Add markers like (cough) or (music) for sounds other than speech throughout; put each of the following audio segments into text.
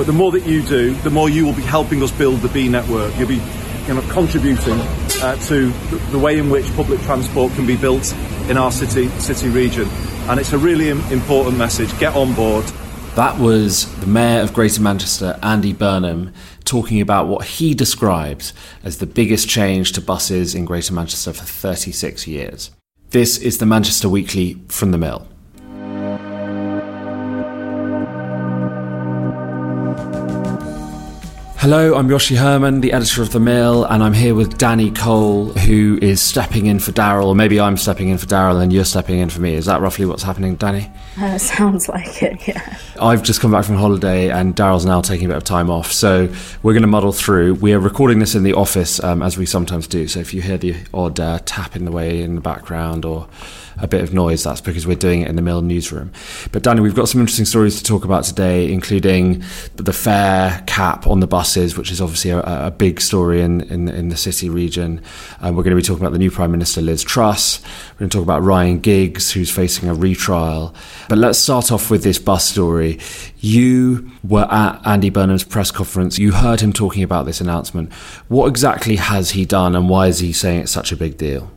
But the more that you do, the more you will be helping us build the Bee network. You'll be you know, contributing uh, to the way in which public transport can be built in our city city region. And it's a really important message. Get on board. That was the Mayor of Greater Manchester, Andy Burnham, talking about what he described as the biggest change to buses in Greater Manchester for 36 years. This is the Manchester Weekly from the Mill. Hello, I'm Joshi Herrmann, the editor of The Mill, and I'm here with Dani Cole, who is stepping in for Daryl, or maybe I'm stepping in for Daryl and you're stepping in for me. Is that roughly what's happening, Dani? Uh, (laughs) sounds like it, yeah. I've just come back from holiday and Daryl's now taking a bit of time off, so we're going to muddle through. We are recording this in the office, um, as we sometimes do, so if you hear the odd uh, tap in the way in the background or a bit of noise, that's because we're doing it in the Mill newsroom. But Dani, we've got some interesting stories to talk about today, including the fare cap on the buses, which is obviously a, a big story in, in, in, the city region. Um, we're going to be talking about the new Prime Minister, Liz Truss. We're going to talk about Ryan Giggs, who's facing a retrial. But let's start off with this bus story. You were at Andy Burnham's press conference. You heard him talking about this announcement. What exactly has he done, and why is he saying it's such a big deal?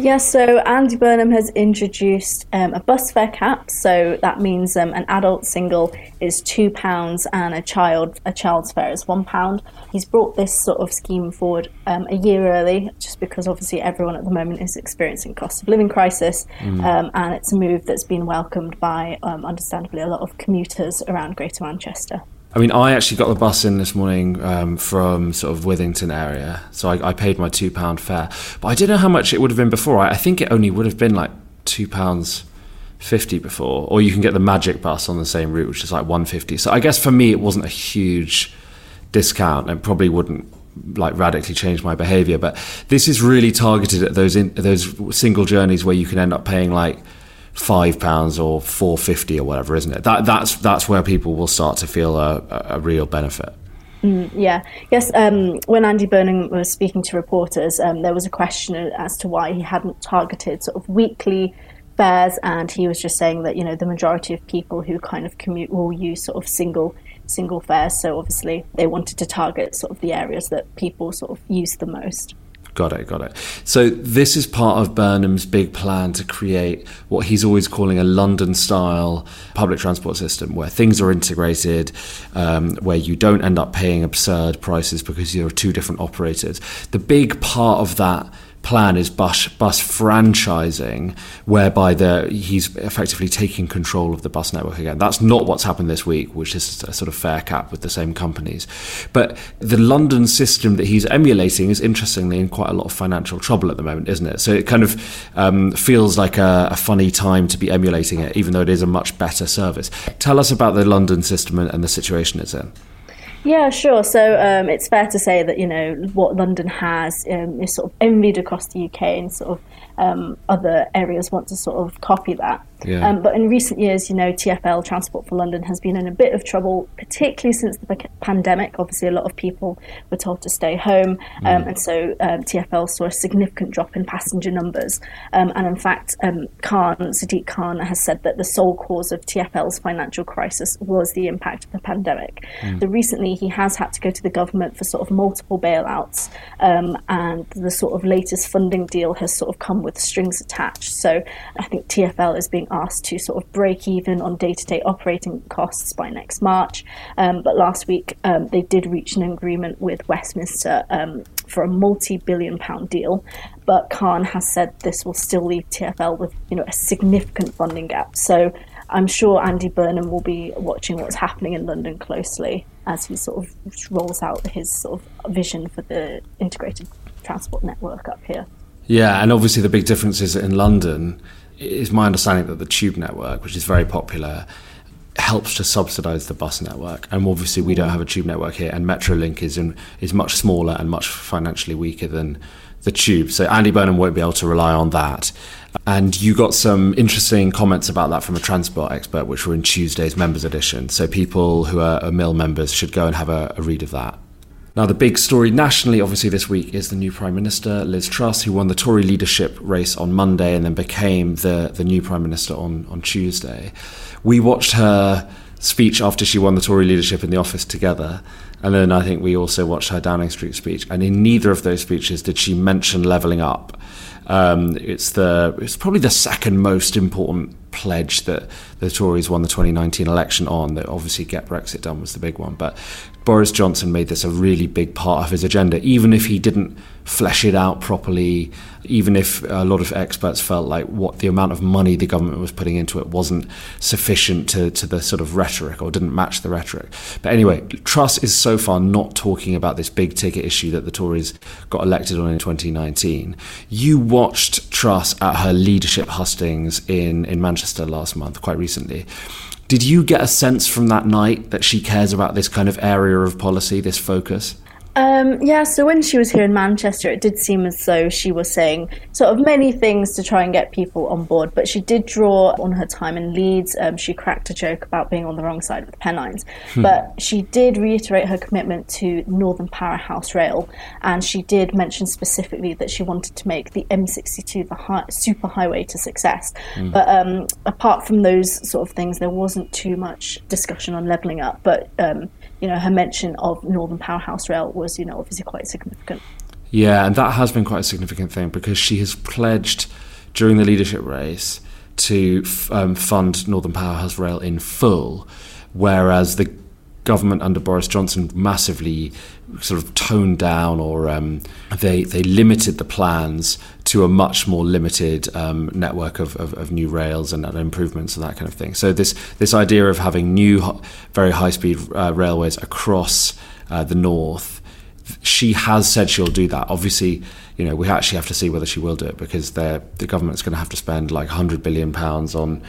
Yes, so Andy Burnham has introduced um, a bus fare cap. So that means um, an adult single is two pounds and a child a child's fare is one pound. He's brought this sort of scheme forward um, a year early, just because obviously everyone at the moment is experiencing cost of living crisis, mm. Um, and it's a move that's been welcomed by, um, understandably, a lot of commuters around Greater Manchester. I mean, I actually got the bus in this morning um, from sort of Withington area, so I, I paid my two pound fare. But I don't know how much it would have been before. I, I think it only would have been like two pounds fifty before, or you can get the Magic bus on the same route, which is like one fifty. So I guess for me, it wasn't a huge discount, and probably wouldn't like radically change my behaviour. But this is really targeted at those in, those single journeys where you can end up paying like five pounds or four fifty or whatever, isn't it? That that's that's where people will start to feel a, a real benefit. Mm, yeah, yes. Um, when Andy Burnham was speaking to reporters, um, there was a question as to why he hadn't targeted sort of weekly fares, and he was just saying that you know the majority of people who kind of commute will use sort of single single fares. So obviously they wanted to target sort of the areas that people sort of use the most. Got it, got it. So, this is part of Burnham's big plan to create what he's always calling a London style public transport system where things are integrated, um, where you don't end up paying absurd prices because you're two different operators. The big part of that plan is bus bus franchising, whereby the he's effectively taking control of the bus network again. That's not what's happened this week, which is a sort of fare cap with the same companies. But the London system that he's emulating is interestingly in quite a lot of financial trouble at the moment, isn't it? So it kind of um, feels like a, a funny time to be emulating it, even though it is a much better service. Tell us about the London system and, and the situation it's in. Yeah, sure. So um, it's fair to say that you know what London has um, is sort of envied across the UK, and sort of um, other areas want to sort of copy that. Yeah. Um, but in recent years, you know, TfL Transport for London has been in a bit of trouble, particularly since the pandemic. Obviously, a lot of people were told to stay home, um, mm. and so um, TfL saw a significant drop in passenger numbers. Um, and in fact, um, Khan, Sadiq Khan, has said that the sole cause of TfL's financial crisis was the impact of the pandemic. Mm. Recently, he has had to go to the government for sort of multiple bailouts, um, and the sort of latest funding deal has sort of come with strings attached. So I think TfL is being asked to sort of break even on day to day operating costs by next March. Um, but last week um, they did reach an agreement with Westminster um, for a multi billion pound deal. But Khan has said this will still leave TFL with you know a significant funding gap. So I'm sure Andy Burnham will be watching what's happening in London closely as he sort of rolls out his sort of vision for the integrated transport network up here. Yeah, and obviously the big difference is in London is my understanding that the tube network, which is very popular, helps to subsidise the bus network. And obviously, we don't have a tube network here, and Metrolink is in, is much smaller and much financially weaker than the tube. So Andy Burnham won't be able to rely on that. And you got some interesting comments about that from a transport expert, which were in Tuesday's members edition. So people who are, mill members should go and have a, a read of that. Now, the big story nationally, obviously, this week is the new Prime Minister, Liz Truss, who won the Tory leadership race on Monday and then became the, the new Prime Minister on, on Tuesday. We watched her speech after she won the Tory leadership in the office together. And then I think we also watched her Downing Street speech. And in neither of those speeches did she mention levelling up. Um, it's the it's probably the second most important pledge that the Tories won the 2019 election on. That obviously get Brexit done was the big one, but Boris Johnson made this a really big part of his agenda, even if he didn't flesh it out properly, even if a lot of experts felt like what the amount of money the government was putting into it wasn't sufficient to, to the sort of rhetoric or didn't match the rhetoric. But anyway, Truss is so far not talking about this big ticket issue that the Tories got elected on in 2019. You watched Truss at her leadership hustings in, in Manchester last month, quite recently. Did you get a sense from that night that she cares about this kind of area of policy, this focus? Um, yeah, so when she was here in Manchester, it did seem as though she was saying sort of many things to try and get people on board, but she did draw on her time in Leeds. Um, she cracked a joke about being on the wrong side of the Pennines, hmm. but she did reiterate her commitment to Northern Powerhouse Rail, and she did mention specifically that she wanted to make the M62 the hi- super highway to success. Hmm. But um, apart from those sort of things, there wasn't too much discussion on levelling up, but um, you know, her mention of Northern Powerhouse Rail was, you know, obviously quite significant. Yeah, and that has been quite a significant thing because she has pledged during the leadership race to um, fund Northern Powerhouse Rail in full, whereas the government under Boris Johnson massively sort of toned down or um, they they limited the plans to a much more limited um, network of, of, of, new rails and, and, improvements and that kind of thing. So this this idea of having new very high speed uh, railways across uh, the north, she has said she'll do that. Obviously, you know we actually have to see whether she will do it because the government's going to have to spend like 100 billion pounds on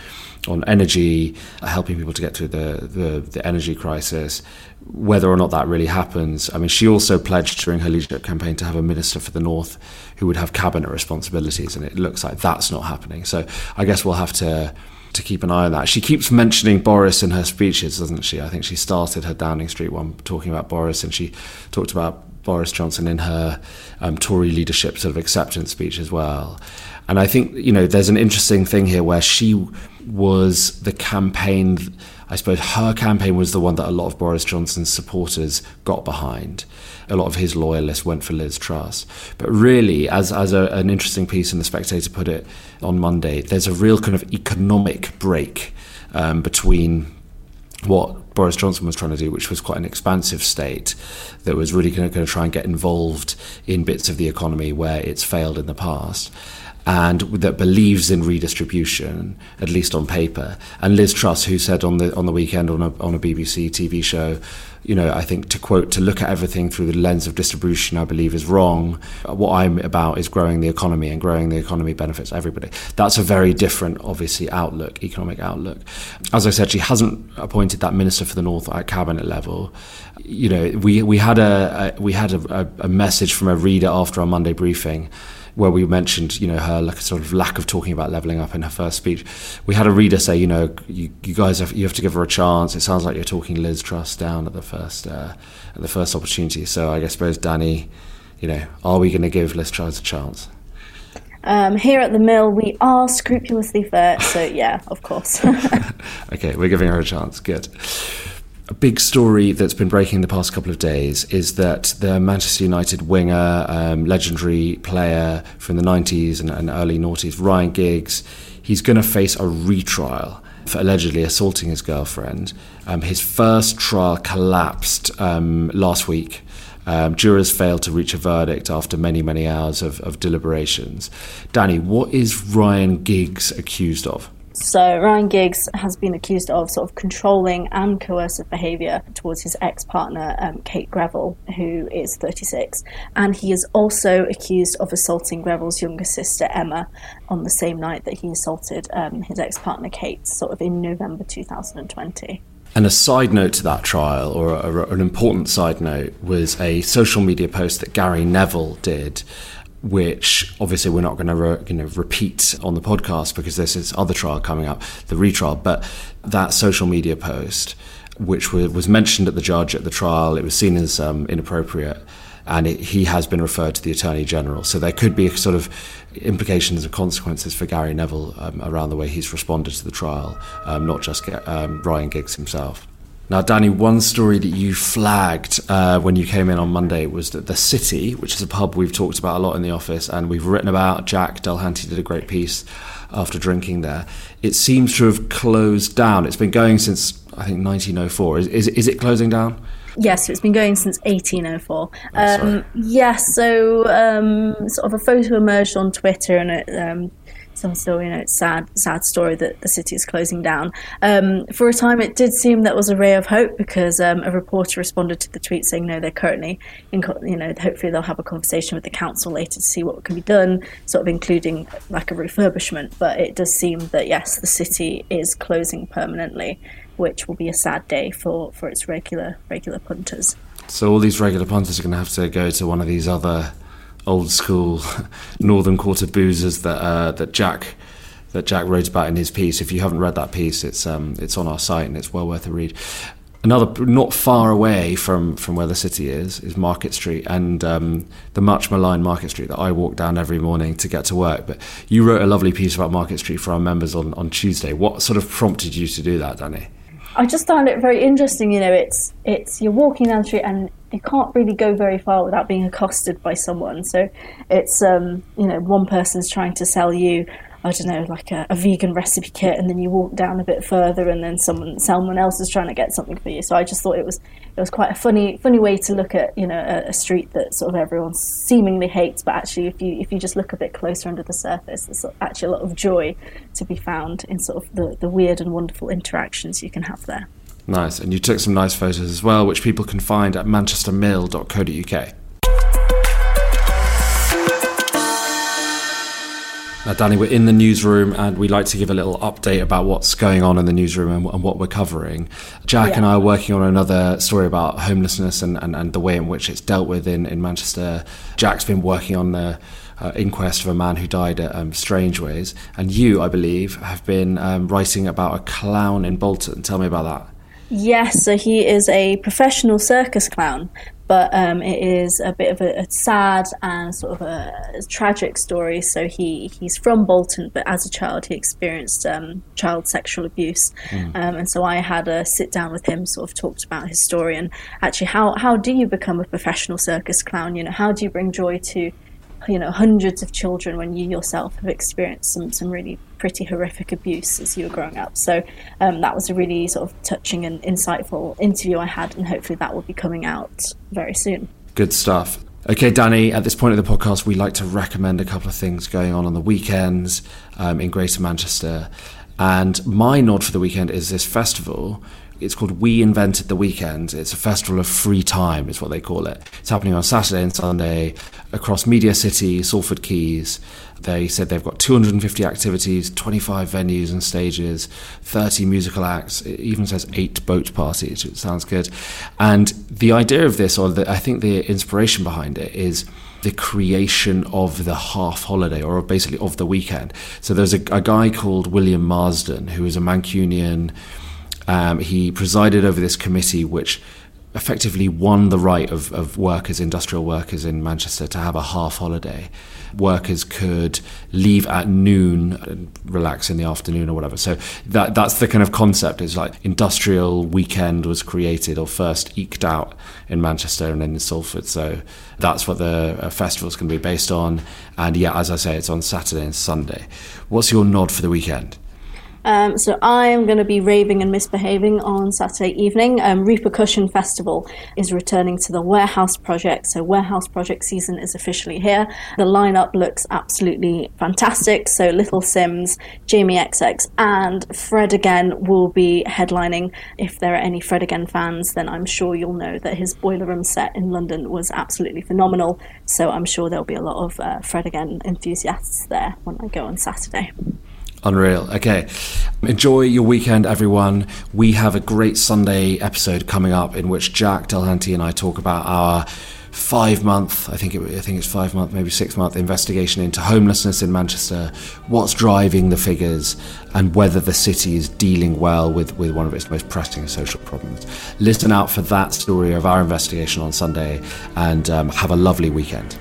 on energy, uh, helping people to get through the, the, the, energy crisis. Whether or not that really happens, I mean, she also pledged during her leadership campaign to have a minister for the North who would have cabinet responsibilities, and it looks like that's not happening. So I guess we'll have to to keep an eye on that. She keeps mentioning Boris in her speeches, doesn't she? I think she started her Downing Street one talking about Boris, and she talked about Boris Johnson in her um, Tory leadership sort of acceptance speech as well. And I think, you know, there's an interesting thing here where she was the campaign, I suppose her campaign was the one that a lot of Boris Johnson's supporters got behind. A lot of his loyalists went for Liz Truss. But really, as, as a, an interesting piece in The Spectator put it on Monday, there's a real kind of economic break um, between what Boris Johnson was trying to do, which was quite an expansive state that was really going to try and get involved in bits of the economy where it's failed in the past and that believes in redistribution, at least on paper. And Liz Truss, who said on the on the weekend on a on a BBC TV show, you know, I think to quote, to look at everything through the lens of distribution, I believe is wrong. Uh, what I'm about is growing the economy, and growing the economy benefits everybody. That's a very different, obviously, outlook, economic outlook. As I said, she hasn't appointed that minister for the North at cabinet level. You know, we we had a, a we had a, a message from a reader after our Monday briefing where we mentioned, you know, her like sort of lack of talking about leveling up in her first speech. We had a reader say, you know, you, you guys have you have to give her a chance. It sounds like you're talking Liz Truss down at the first uh, at the first opportunity. So I guess suppose Dani, you know, are we going to give Liz Truss a chance? Um, here at the mill, we are scrupulously fair. So yeah, of course. (laughs) okay, we're giving her a chance. Good a big story that's been breaking the past couple of days is that the Manchester United winger, um, legendary player from the 90s and, and early noughties, Ryan Giggs, he's going to face a retrial for allegedly assaulting his girlfriend. Um, his first trial collapsed um, last week. Um, jurors failed to reach a verdict after many, many hours of, of deliberations. Dani, what is Ryan Giggs accused of? So Ryan Giggs has been accused of sort of controlling and coercive behaviour towards his ex-partner um, Kate Greville, who is 36, and he is also accused of assaulting Greville's younger sister Emma on the same night that he assaulted um, his ex-partner Kate, sort of in November 2020. And a side note to that trial, or a, an important side note, was a social media post that Gary Neville did which obviously we're not going to re, you know, repeat on the podcast because there's this other trial coming up, the retrial. But that social media post, which was mentioned at the judge at the trial, it was seen as um, inappropriate. and it, he has been referred to the Attorney General. So there could be sort of implications and consequences for Gary Neville um, around the way he's responded to the trial, um, not just um, Ryan Giggs himself. Now, Dani, one story that you flagged uh, when you came in on Monday was that the City, which is a pub we've talked about a lot in the office and we've written about, Jack Dulhanty did a great piece after drinking there. It seems to have closed down. It's been going since, I think, 1904. Is, is, is it closing down? Yes, it's been going since 1804. Oh, um, yes, so um, sort of a photo emerged on Twitter and it um, some still, you know, it's sad, sad story that the city is closing down. Um, for a time, it did seem that was a ray of hope because um, a reporter responded to the tweet saying, "No, they're currently, in, you know, hopefully they'll have a conversation with the council later to see what can be done, sort of including like a refurbishment." But it does seem that yes, the city is closing permanently, which will be a sad day for for its regular regular punters. So all these regular punters are going to have to go to one of these other old school (laughs) Northern Quarter boozers that uh, that Jack that Jack wrote about in his piece. If you haven't read that piece, it's um, it's on our site and it's well worth a read. Another not far away from, from where the city is is Market Street and um, the much maligned Market Street that I walk down every morning to get to work. But you wrote a lovely piece about Market Street for our members on, on Tuesday. What sort of prompted you to do that, Dani? I just found it very interesting. You know, it's it's you're walking down the street and you can't really go very far without being accosted by someone. So it's um, you know one person's trying to sell you I don't know like a, a, vegan recipe kit, and then you walk down a bit further, and then someone someone else is trying to get something for you. So I just thought it was it was quite a funny funny way to look at you know a, a street that sort of everyone seemingly hates, but actually if you if you just look a bit closer under the surface, there's actually a lot of joy to be found in sort of the, the weird and wonderful interactions you can have there. Nice. And you took some nice photos as well, which people can find at manchestermill.co.uk. Now, Dani, we're in the newsroom and we like to give a little update about what's going on in the newsroom and, and what we're covering. Jack yeah. and I are working on another story about homelessness and, and, and, the way in which it's dealt with in, in Manchester. Jack's been working on the uh, inquest of a man who died at um, Strangeways. And you, I believe, have been um, writing about a clown in Bolton. Tell me about that. Yes, so he is a professional circus clown, but um, it is a bit of a, a, sad and sort of a, tragic story. So he, he's from Bolton, but as a child he experienced um, child sexual abuse, mm. um, and so I had a sit down with him, sort of talked about his story and actually how how do you become a professional circus clown? You know, how do you bring joy to you know hundreds of children when you yourself have experienced some some really pretty horrific abuse as you were growing up. So um, that was a really sort of touching and insightful interview I had, and hopefully that will be coming out very soon. Good stuff. Okay, Dani, at this point of the podcast, we like to recommend a couple of things going on on the weekends um, in Greater Manchester. And my nod for the weekend is this festival it's called We Invented the Weekend. It's a festival of free time, is what they call it. It's happening on Saturday and Sunday across Media City, Salford Quays. They said they've got 250 activities, 25 venues and stages, 30 musical acts. It even says eight boat parties. It sounds good. And the idea of this, or the, I think the inspiration behind it, is the creation of the half holiday or basically of the weekend. So there's a, a guy called William Marsden who is a Mancunian um, he presided over this committee, which effectively won the right of, of workers, industrial workers in Manchester, to have a half holiday. Workers could leave at noon and relax in the afternoon or whatever. So that that's the kind of concept. It's like industrial weekend was created or first eked out in Manchester and then in Salford. So that's what the uh, festival is going to be based on. And yeah, as I say, it's on Saturday and Sunday. What's your nod for the weekend? Um, so I am going to be raving and misbehaving on Saturday evening. Um, Repercussion Festival is returning to the Warehouse Project. So Warehouse Project season is officially here. The lineup looks absolutely fantastic. So Little Simz, Jamie XX, and Fred again will be headlining. If there are any Fred again fans, then I'm sure you'll know that his Boiler Room set in London was absolutely phenomenal. So I'm sure there'll be a lot of uh, Fred again enthusiasts there when I go on Saturday. Unreal. Okay. Enjoy your weekend, everyone. We have a great Sunday episode coming up in which Jack Dulhanty and I talk about our five month, I think it, I think it's five month, maybe six month investigation into homelessness in Manchester, what's driving the figures, and whether the city is dealing well with, with one of its most pressing social problems. Listen out for that story of our investigation on Sunday, and um, have a lovely weekend.